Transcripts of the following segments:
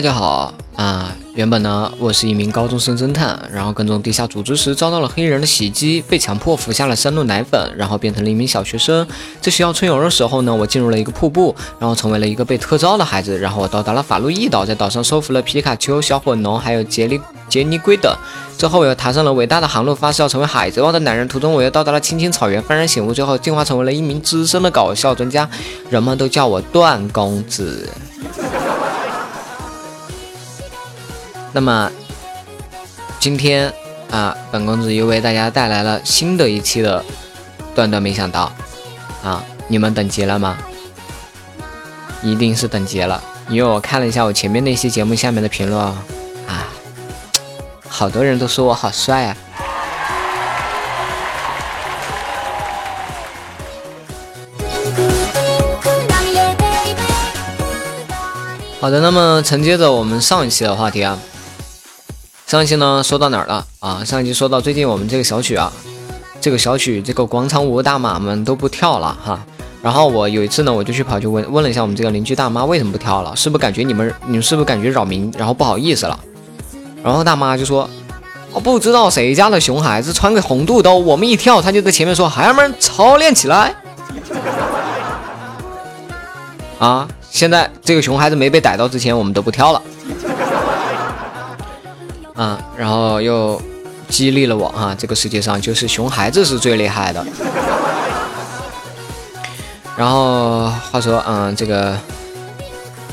大家好啊！原本呢，我是一名高中生侦探，然后跟踪地下组织时遭到了黑衣人的袭击，被强迫服下了三鹿奶粉，然后变成了一名小学生。在学校春游的时候呢，我进入了一个瀑布，然后成为了一个被特招的孩子。然后我到达了法路易岛，在岛上收服了皮卡丘、小火龙还有杰利杰尼龟等。之后我又踏上了伟大的航路，发誓要成为海贼王的男人。途中我又到达了青青草原，幡然醒悟，最后进化成为了一名资深的搞笑专家，人们都叫我段公子。那么，今天啊，本公子又为大家带来了新的一期的段段没想到啊，你们等急了吗？一定是等急了，因为我看了一下我前面那些节目下面的评论啊，好多人都说我好帅啊。好的，那么承接着我们上一期的话题啊。上一期呢说到哪儿了啊？上一期说到最近我们这个小曲啊，这个小曲这个广场舞大妈们都不跳了哈。然后我有一次呢，我就去跑去问问了一下我们这个邻居大妈为什么不跳了，是不是感觉你们你们是不是感觉扰民，然后不好意思了？然后大妈就说，不知道谁家的熊孩子穿个红肚兜，我们一跳他就在前面说孩儿们操练起来。啊，现在这个熊孩子没被逮到之前，我们都不跳了。啊，然后又激励了我啊！这个世界上就是熊孩子是最厉害的。然后话说，嗯，这个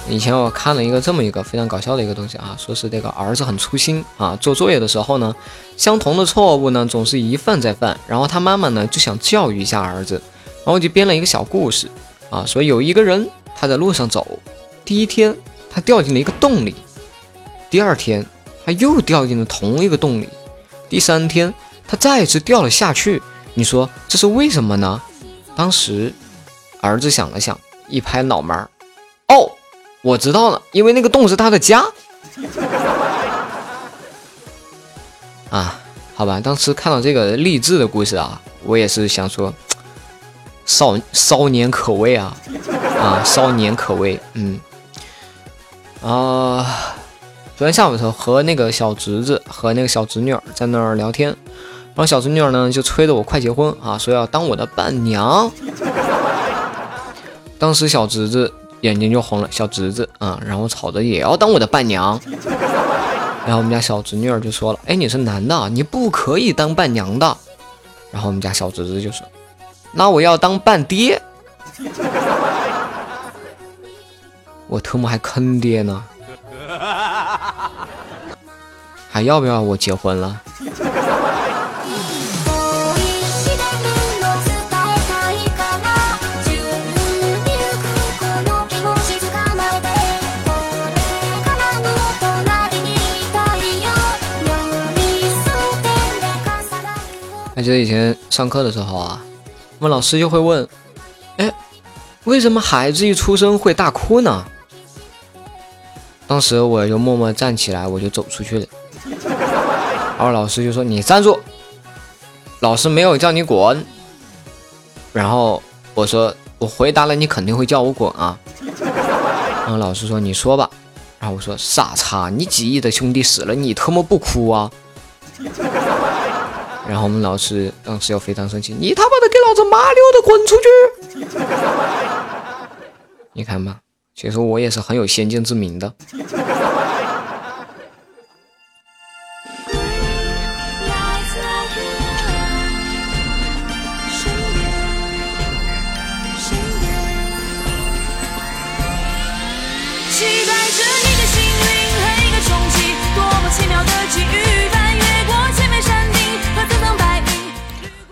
以前我看了一个这么一个非常搞笑的一个东西啊，说是这个儿子很粗心啊，做作业的时候呢，相同的错误呢总是一犯再犯。然后他妈妈呢就想教育一下儿子，然后就编了一个小故事啊，说有一个人他在路上走，第一天他掉进了一个洞里，第二天。他又掉进了同一个洞里，第三天他再次掉了下去。你说这是为什么呢？当时儿子想了想，一拍脑门儿：“哦，我知道了，因为那个洞是他的家。”啊，好吧，当时看到这个励志的故事啊，我也是想说，少少年可畏啊，啊，少年可畏，嗯，啊。昨天下午的时候，和那个小侄子和那个小侄女在那儿聊天，然后小侄女呢就催着我快结婚啊，说要当我的伴娘。当时小侄子眼睛就红了，小侄子啊，然后吵着也要当我的伴娘。然后我们家小侄女就说了：“哎，你是男的，你不可以当伴娘的。”然后我们家小侄子就说：“那我要当伴爹。”我特么还坑爹呢。还要不要我结婚了？还记得以前上课的时候啊，我们老师就会问：“哎，为什么孩子一出生会大哭呢？”当时我就默默站起来，我就走出去了。然后老师就说：“你站住，老师没有叫你滚。”然后我说：“我回答了，你肯定会叫我滚啊。”然后老师说：“你说吧。”然后我说：“傻叉，你几亿的兄弟死了，你他妈不哭啊？”然后我们老师当时又非常生气：“你他妈的给老子麻溜的滚出去！”你看吧，其实我也是很有先见之明的。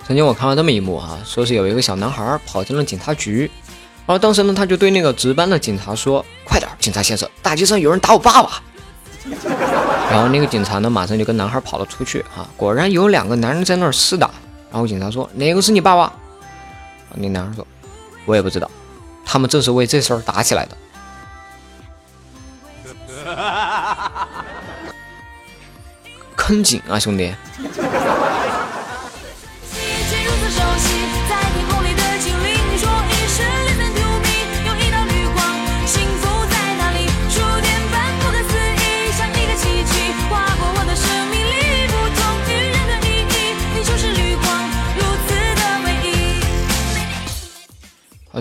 曾经我看到这么一幕哈，说是有一个小男孩跑进了警察局，然后当时呢他就对那个值班的警察说：“快点，警察先生，大街上有人打我爸爸。”然后那个警察呢马上就跟男孩跑了出去啊，果然有两个男人在那儿厮打。然后警察说：“哪个是你爸爸？”那男孩说：“我也不知道，他们正是为这事儿打起来的。” 坑井啊，兄弟！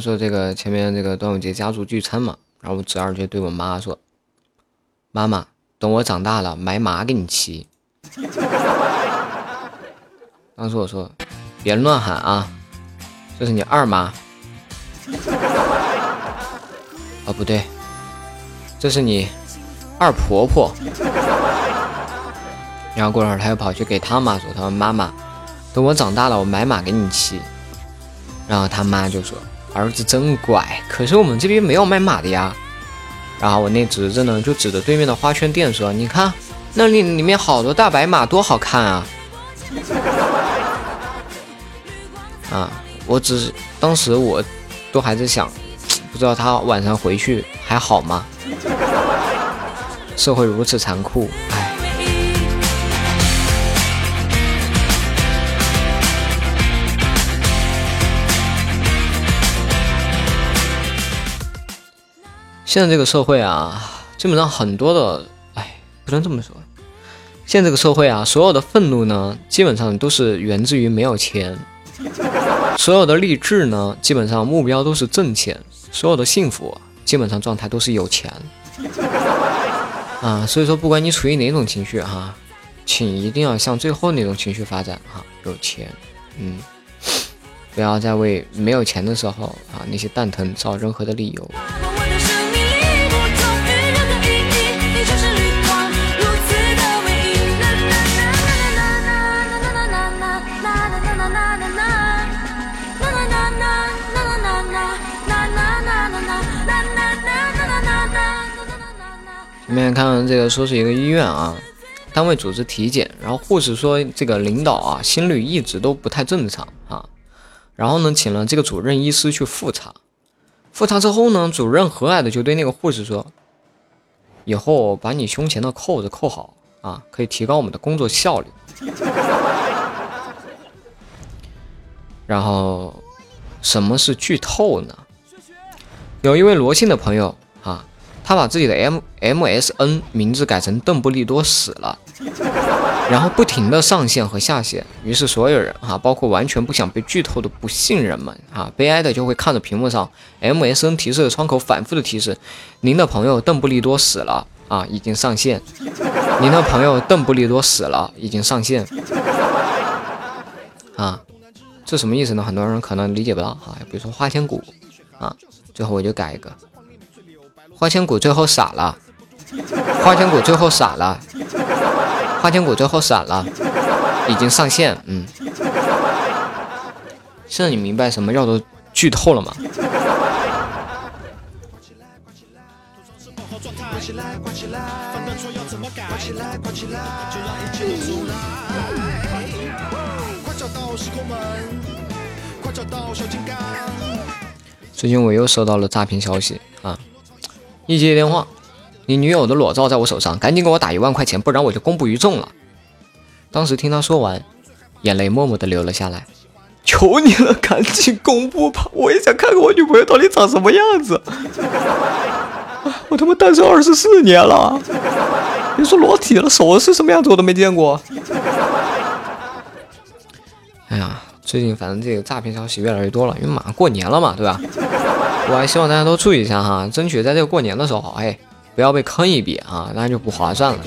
说这个前面这个端午节家族聚餐嘛，然后我侄儿就对我妈说：“妈妈，等我长大了买马给你骑。”当时我说：“别乱喊啊，这是你二妈。”哦，不对，这是你二婆婆。然后过会儿他又跑去给他妈说：“他说妈妈，等我长大了，我买马给你骑。”然后他妈就说：“儿子真乖，可是我们这边没有卖马的呀。”然后我那侄子呢，就指着对面的花圈店说：“你看，那里里面好多大白马，多好看啊！”啊，我只是当时我都还在想，不知道他晚上回去还好吗？社会如此残酷，唉。现在这个社会啊，基本上很多的，哎，不能这么说。现在这个社会啊，所有的愤怒呢，基本上都是源自于没有钱；所有的励志呢，基本上目标都是挣钱；所有的幸福，基本上状态都是有钱。啊，所以说，不管你处于哪种情绪哈，请一定要向最后那种情绪发展哈，有钱，嗯，不要再为没有钱的时候啊那些蛋疼找任何的理由。前面看这个说是一个医院啊，单位组织体检，然后护士说这个领导啊心率一直都不太正常啊，然后呢请了这个主任医师去复查，复查之后呢，主任和蔼的就对那个护士说，以后把你胸前的扣子扣好啊，可以提高我们的工作效率。然后什么是剧透呢？有一位罗姓的朋友。他把自己的 M M S N 名字改成邓布利多死了，然后不停的上线和下线，于是所有人哈，包括完全不想被剧透的不信人们啊，悲哀的就会看着屏幕上 M S N 提示的窗口反复的提示，您的朋友邓布利多死了啊，已经上线，您的朋友邓布利多死了，已经上线，啊，这什么意思呢？很多人可能理解不到哈，比如说花千骨啊，最后我就改一个。花千骨最后傻了，花千骨最后傻了，花千骨最后傻了，已经上线，嗯。现在你明白什么叫做剧透了吗？最近我又收到了诈骗消息啊！一接电话，你女友的裸照在我手上，赶紧给我打一万块钱，不然我就公布于众了。当时听他说完，眼泪默默的流了下来。求你了，赶紧公布吧，我也想看看我女朋友到底长什么样子。我他妈单身二十四年了，别说裸体了，手是什么样子我都没见过。哎呀，最近反正这个诈骗消息越来越多了，因为马上过年了嘛，对吧？我还希望大家都注意一下哈，争取在这个过年的时候，哎，不要被坑一笔啊，那就不划算了。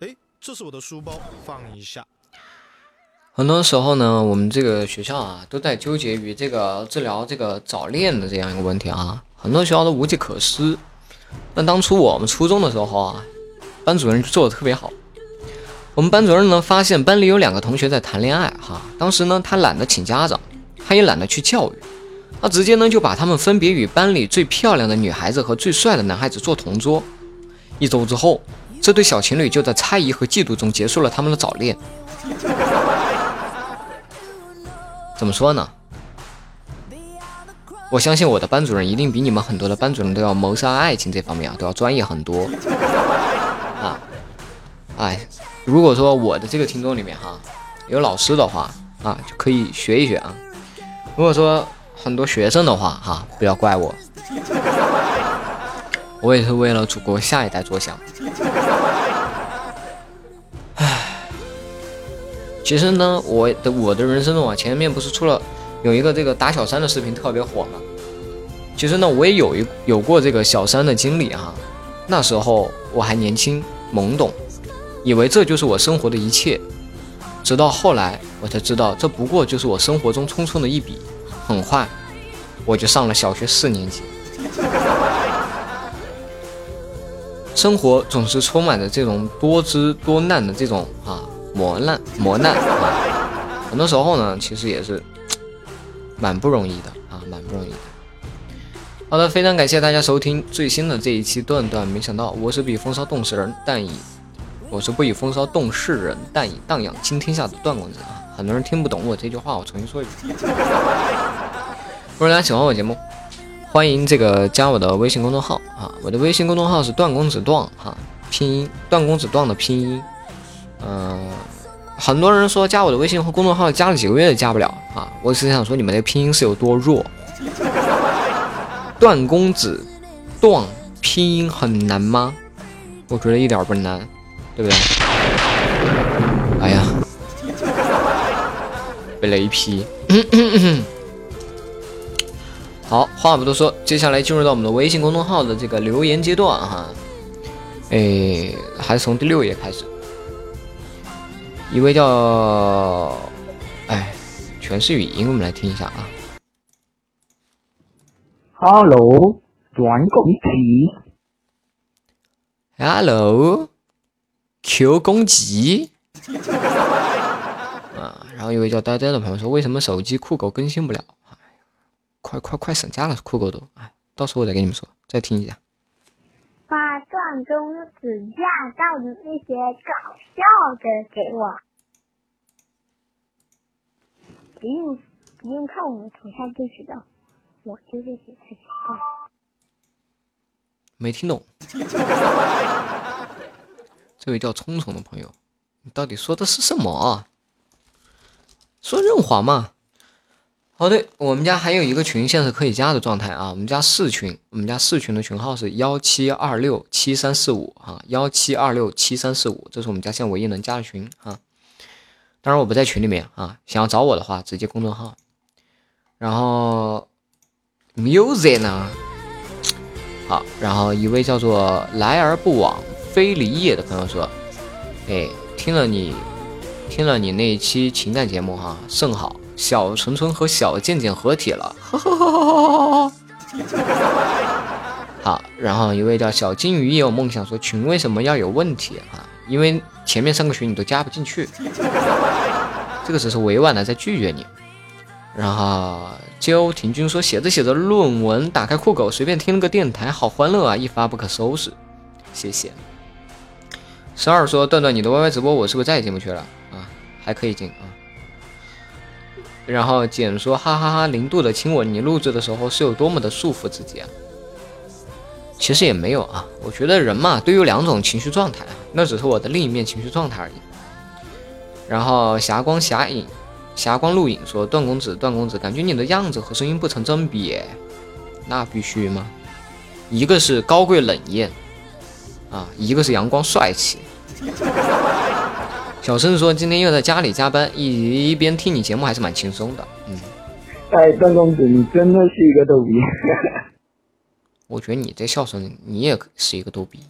哎，这是我的书包，放一下。很多时候呢，我们这个学校啊，都在纠结于这个治疗这个早恋的这样一个问题啊，很多学校都无计可施。那当初我们初中的时候啊，班主任就做的特别好。我们班主任呢，发现班里有两个同学在谈恋爱哈，当时呢，他懒得请家长，他也懒得去教育，他直接呢就把他们分别与班里最漂亮的女孩子和最帅的男孩子做同桌。一周之后，这对小情侣就在猜疑和嫉妒中结束了他们的早恋。怎么说呢？我相信我的班主任一定比你们很多的班主任都要谋杀爱情这方面啊都要专业很多啊！哎，如果说我的这个听众里面哈，有老师的话啊，就可以学一学啊。如果说很多学生的话哈，不要怪我，我也是为了祖国下一代着想。其实呢，我的我的人生中啊，前面不是出了有一个这个打小三的视频特别火吗？其实呢，我也有一有过这个小三的经历哈。那时候我还年轻懵懂，以为这就是我生活的一切。直到后来，我才知道，这不过就是我生活中匆匆的一笔。很快，我就上了小学四年级。生活总是充满着这种多姿多难的这种啊磨难磨难啊，很多时候呢，其实也是蛮不容易的啊，蛮不容易的。好的，非常感谢大家收听最新的这一期段段。没想到我是比风骚动世人，但以。我是不以风骚动世人，但以荡漾惊天下的段公子啊！很多人听不懂我这句话，我重新说一遍。如果大家喜欢我节目，欢迎这个加我的微信公众号啊！我的微信公众号是段公子段哈，拼音段公子段的拼音。嗯，很多人说加我的微信和公众号加了几个月也加不了啊！我只想说你们的拼音是有多弱。段公子段拼音很难吗？我觉得一点不难。对不对？哎呀，被雷劈。好，话不多说，接下来进入到我们的微信公众号的这个留言阶段哈。哎，还是从第六页开始。一位叫……哎，全是语音，我们来听一下啊。Hello，段公鸡。Hello。Q 攻击啊！然后一位叫呆呆的朋友说：“为什么手机酷狗更新不了？哎，快快快省价了，酷狗都哎，到时候我再跟你们说。再听一下。把段公子驾到的那些搞笑的给我，不用不用看我的头像就知道，我就这些才奇怪。没听懂。这位叫聪聪的朋友，你到底说的是什么啊？说润滑嘛？哦，对，我们家还有一个群，现在是可以加的状态啊。我们家四群，我们家四群的群号是幺七二六七三四五啊，幺七二六七三四五，这是我们家现在唯一能加的群啊。当然我不在群里面啊，想要找我的话，直接公众号。然后 music 呢？好，然后一位叫做来而不往。非礼也的朋友说：“哎，听了你，听了你那一期情感节目哈，甚好。小纯纯和小贱贱合体了，好。然后一位叫小金鱼也有梦想说，群为什么要有问题啊？因为前面三个群你都加不进去，这个只是委婉的在拒绝你。然后焦廷君说，写着写着论文，打开酷狗随便听了个电台，好欢乐啊，一发不可收拾。谢谢。”十二说：“段段，你的 YY 直播我是不是再也进不去了啊？还可以进啊。”然后简说：“哈哈哈，零度的亲吻，你录制的时候是有多么的束缚自己啊？”其实也没有啊，我觉得人嘛都有两种情绪状态，那只是我的另一面情绪状态而已。然后霞光霞影，霞光录影说：“段公子，段公子，感觉你的样子和声音不成正比。”那必须吗？一个是高贵冷艳。啊，一个是阳光帅气。小生说今天又在家里加班，一一边听你节目还是蛮轻松的。嗯，哎，段公子，你真的是一个逗逼。我觉得你这笑声，你也是一个逗逼。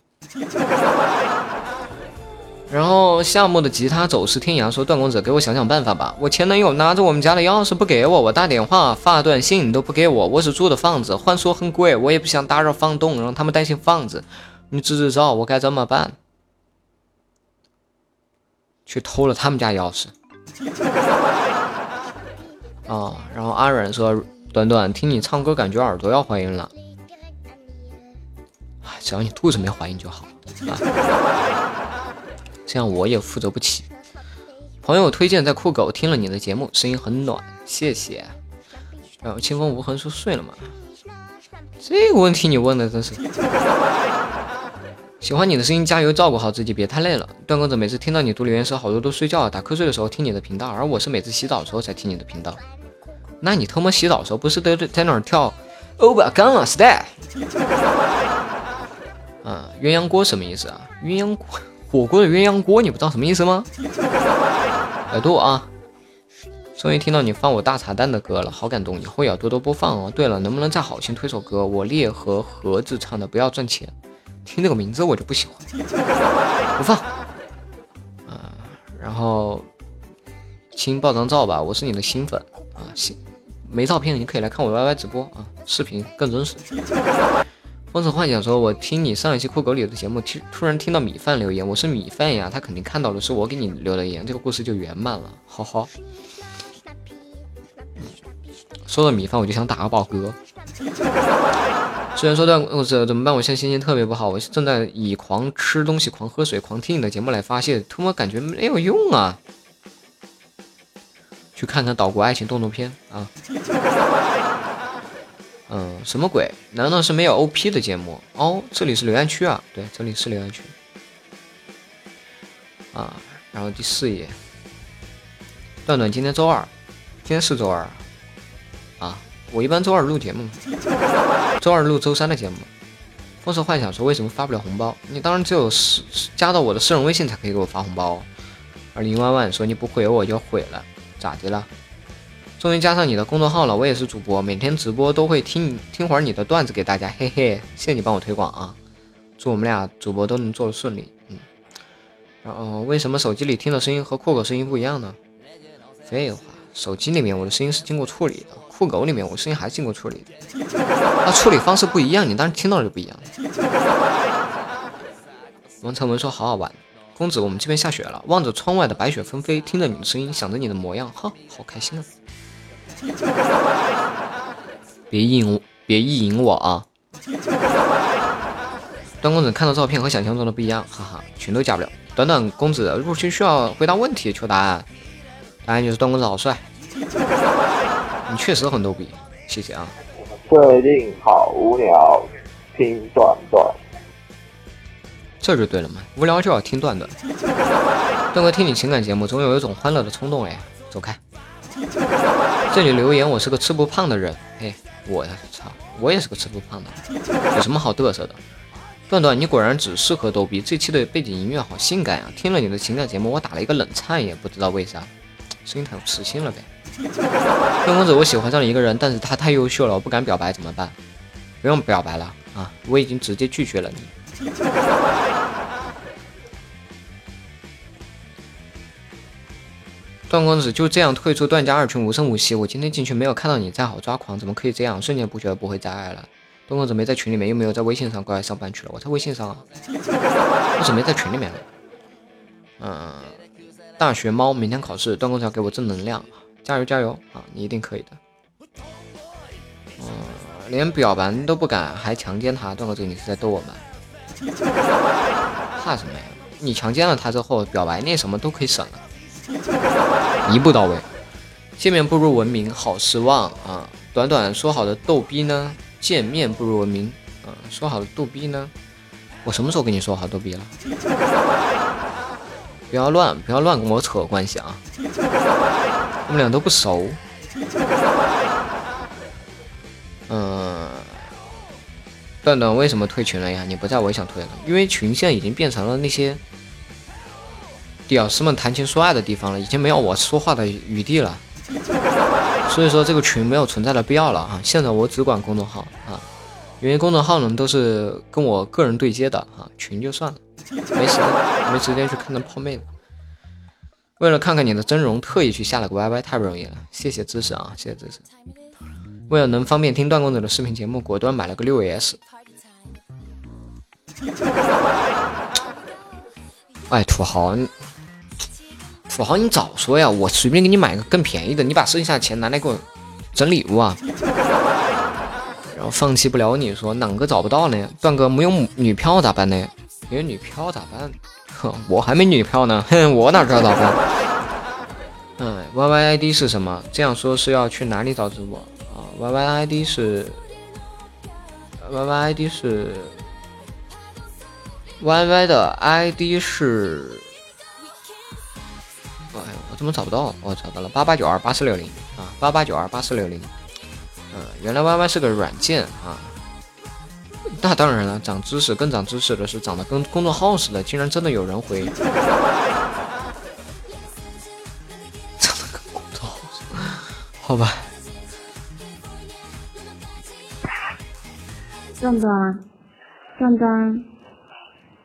然后夏末的吉他走失天涯说段公子给我想想办法吧，我前男友拿着我们家的钥匙不给我，我打电话发短信你都不给我，我是租的房子，换说很贵，我也不想打扰房东，让他们担心房子。你支支招，我该怎么办？去偷了他们家钥匙。啊，然后阿软说：“短短听你唱歌，感觉耳朵要怀孕了。”只要你肚子没怀孕就好。啊这样我也负责不起。朋友推荐在酷狗听了你的节目，声音很暖，谢谢。然后清风无痕说睡了吗？这个问题你问的真是。喜欢你的声音，加油，照顾好自己，别太累了。段公子每次听到你读留言时，好多都睡觉、打瞌睡的时候听你的频道，而我是每次洗澡的时候才听你的频道。那你他妈洗澡的时候不是都在那儿跳 Over Gangnam Style？啊，鸳鸯锅什么意思啊？鸳鸯锅，火锅的鸳鸯锅，你不知道什么意思吗？百度啊，终于听到你放我大茶蛋的歌了，好感动，以后也要多多播放哦。对了，能不能再好心推首歌？我烈和盒子唱的，不要赚钱。听这个名字我就不喜欢，不放。啊，然后亲爆张照吧，我是你的新粉啊，新没照片你可以来看我 YY 直播啊，视频更真实。风尘幻想说，我听你上一期酷狗里的节目，听突然听到米饭留言，我是米饭呀，他肯定看到的是我给你留的言，这个故事就圆满了，好好。说到米饭，我就想打个饱嗝。虽然说段故事怎么办？我现在心情特别不好，我正在以狂吃东西、狂喝水、狂听你的节目来发泄，突然感觉没有用啊！去看看岛国爱情动作片啊！嗯，什么鬼？难道是没有 OP 的节目？哦，这里是留言区啊！对，这里是留言区啊。然后第四页，段段今天周二，今天是周二啊。我一般周二录节目，周二录周三的节目。风色幻想说为什么发不了红包？你当然只有私加到我的私人微信才可以给我发红包。而林万万说你不回我就毁了，咋的了？终于加上你的公众号了，我也是主播，每天直播都会听听会儿你的段子给大家，嘿嘿，谢谢你帮我推广啊！祝我们俩主播都能做的顺利，嗯。然后为什么手机里听的声音和酷狗声音不一样呢？废话，手机里面我的声音是经过处理的。酷狗里面我声音还经过处理，那处理方式不一样，你当然听到就不一样。王成文说好好玩，公子我们这边下雪了，望着窗外的白雪纷飞，听着你的声音，想着你的模样，哈，好开心啊！别意淫，别意淫我啊！段公子看到照片和想象中的不一样，哈哈，全都加不了。短短公子入群需要回答问题，求答案，答案就是段公子好帅。你确实很逗逼，谢谢啊！最近好无聊，听段段，这就对了嘛，无聊就要听段段。段哥听你情感节目，总有一种欢乐的冲动哎，走开！这里留言，我是个吃不胖的人，嘿，我操，我也是个吃不胖的，有什么好嘚瑟的？段段，你果然只适合逗逼，这期的背景音乐好性感啊！听了你的情感节目，我打了一个冷颤，也不知道为啥，声音太有磁性了呗。段公子，我喜欢上了一个人，但是他太优秀了，我不敢表白，怎么办？不用表白了啊，我已经直接拒绝了你。段公子就这样退出段家二群，无声无息。我今天进去没有看到你，再好抓狂，怎么可以这样？瞬间不觉得不会再爱了。段公子没在群里面，又没有在微信上过来上班去了。我在微信上啊，我怎么没在群里面了？嗯。大学猫明天考试，段公子要给我正能量，加油加油啊！你一定可以的。嗯，连表白都不敢，还强奸他，段公子你是在逗我们？怕什么呀？你强奸了他之后，表白那什么都可以省了，一步到位。见面不如文明，好失望啊！短短说好的逗逼呢？见面不如文明，嗯，说好的逗逼呢？我什么时候跟你说好逗逼了？不要乱，不要乱跟我扯关系啊！我们俩都不熟。嗯，段段为什么退群了呀？你不在我也想退了，因为群现在已经变成了那些屌丝们谈情说爱的地方了，已经没有我说话的余地了。所以说这个群没有存在的必要了啊！现在我只管公众号啊，因为公众号呢都是跟我个人对接的啊，群就算了。没时间，没时间去看那泡妹了。为了看看你的真容，特意去下了个 YY，太不容易了。谢谢支持啊，谢谢支持。为了能方便听段公子的视频节目，果断买了个六 S。哎，土豪，土豪，你早说呀！我随便给你买个更便宜的，你把剩下的钱拿来给我整礼物啊！然后放弃不了你，说哪个找不到呢？段哥没有女票咋办呢？没有女票咋办？哼，我还没女票呢，哼，我哪知道咋办？嗯，Y Y I D 是什么？这样说是要去哪里找直播啊？Y Y I D 是 Y Y I D 是 Y Y 的 ID 是，哎，我怎么找不到？我找到了，八八九二八四六零啊，八八九二八四六零。嗯，原来 Y Y 是个软件啊。那当然了，长知识，更长知识的是长得跟公众号似的，竟然真的有人回。长得跟公众号似的，好吧。壮壮，壮壮，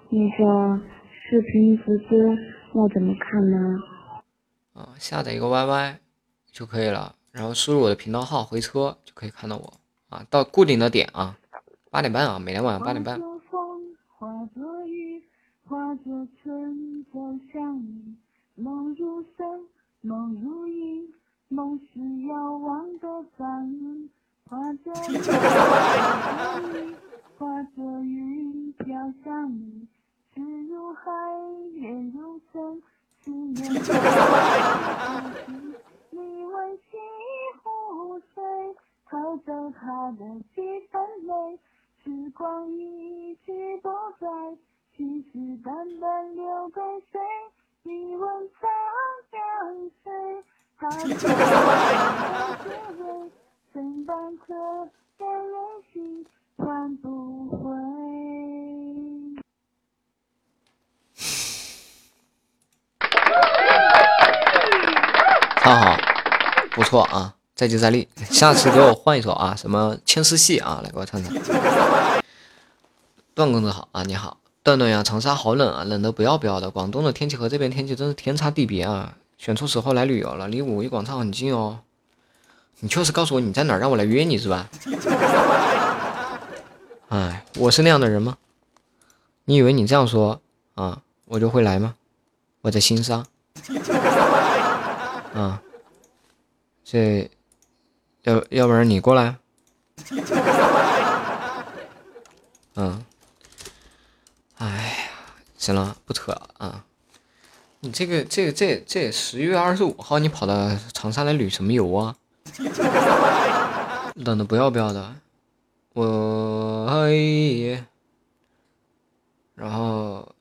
那个视频直播要怎么看呢？啊，下载一个 YY 就可以了，然后输入我的频道号回车就可以看到我啊，到固定的点啊，八点半啊，每天晚上八点半。化着云飘向你，似入海也如深，思念你温习湖水，偷走他的几。时光一去不再，信誓旦旦留给谁？你问他相随，他的滋味。曾半刻的任性换不回。好好，不错啊！再接再厉，下次给我换一首啊，什么《牵丝戏》啊，来给我唱唱。段公子好啊，你好，段段呀，长沙好冷啊，冷的不要不要的。广东的天气和这边天气真是天差地别啊！选错时候来旅游了，离五一广场很近哦。你就是告诉我你在哪儿，让我来约你是吧？哎，我是那样的人吗？你以为你这样说啊，我就会来吗？我在新沙。啊，这要要不然你过来。嗯，哎呀，行了，不扯了啊。你这个这个这这十一月二十五号你跑到长沙来旅什么游啊？冷的不要不要的，我哎，然后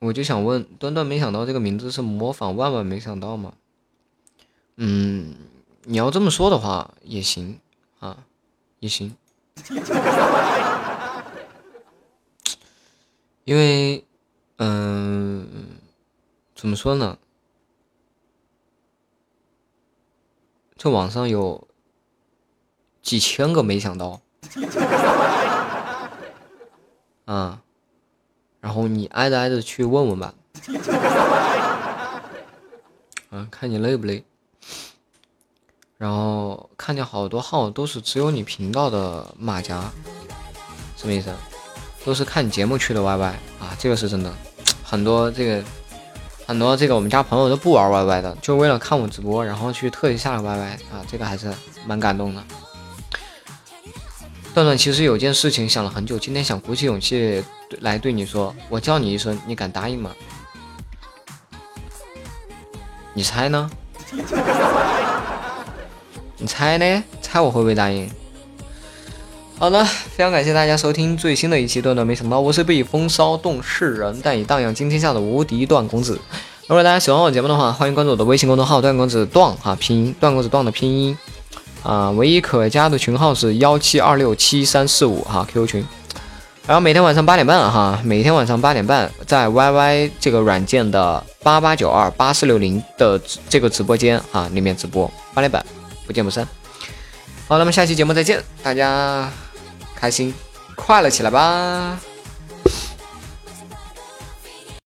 我就想问端端，没想到这个名字是模仿万万没想到吗？嗯，你要这么说的话也行啊，也行，因为嗯，怎么说呢？这网上有几千个没想到，啊，然后你挨着挨着去问问吧，啊，看你累不累。然后看见好多号都是只有你频道的马甲，什么意思？都是看你节目去的 YY 啊，这个是真的，很多这个。很多这个我们家朋友都不玩 YY 的，就为了看我直播，然后去特意下了 YY 啊，这个还是蛮感动的。段段其实有件事情想了很久，今天想鼓起勇气来对你说，我叫你一声，你敢答应吗？你猜呢？你猜呢？猜我会不会答应？好的，非常感谢大家收听最新的一期段段，没想到我是被风骚动世人，但以荡漾惊天下的无敌段公子。如果大家喜欢我节目的话，欢迎关注我的微信公众号段公子段哈拼音段公子段的拼音啊，唯一可加的群号是幺七二六七三四五哈 QQ 群。然后每天晚上八点半哈，每天晚上八点半在 YY 这个软件的八八九二八四六零的这个直播间啊里面直播，八点半不见不散。好，那么下期节目再见，大家。开心，快乐起来吧！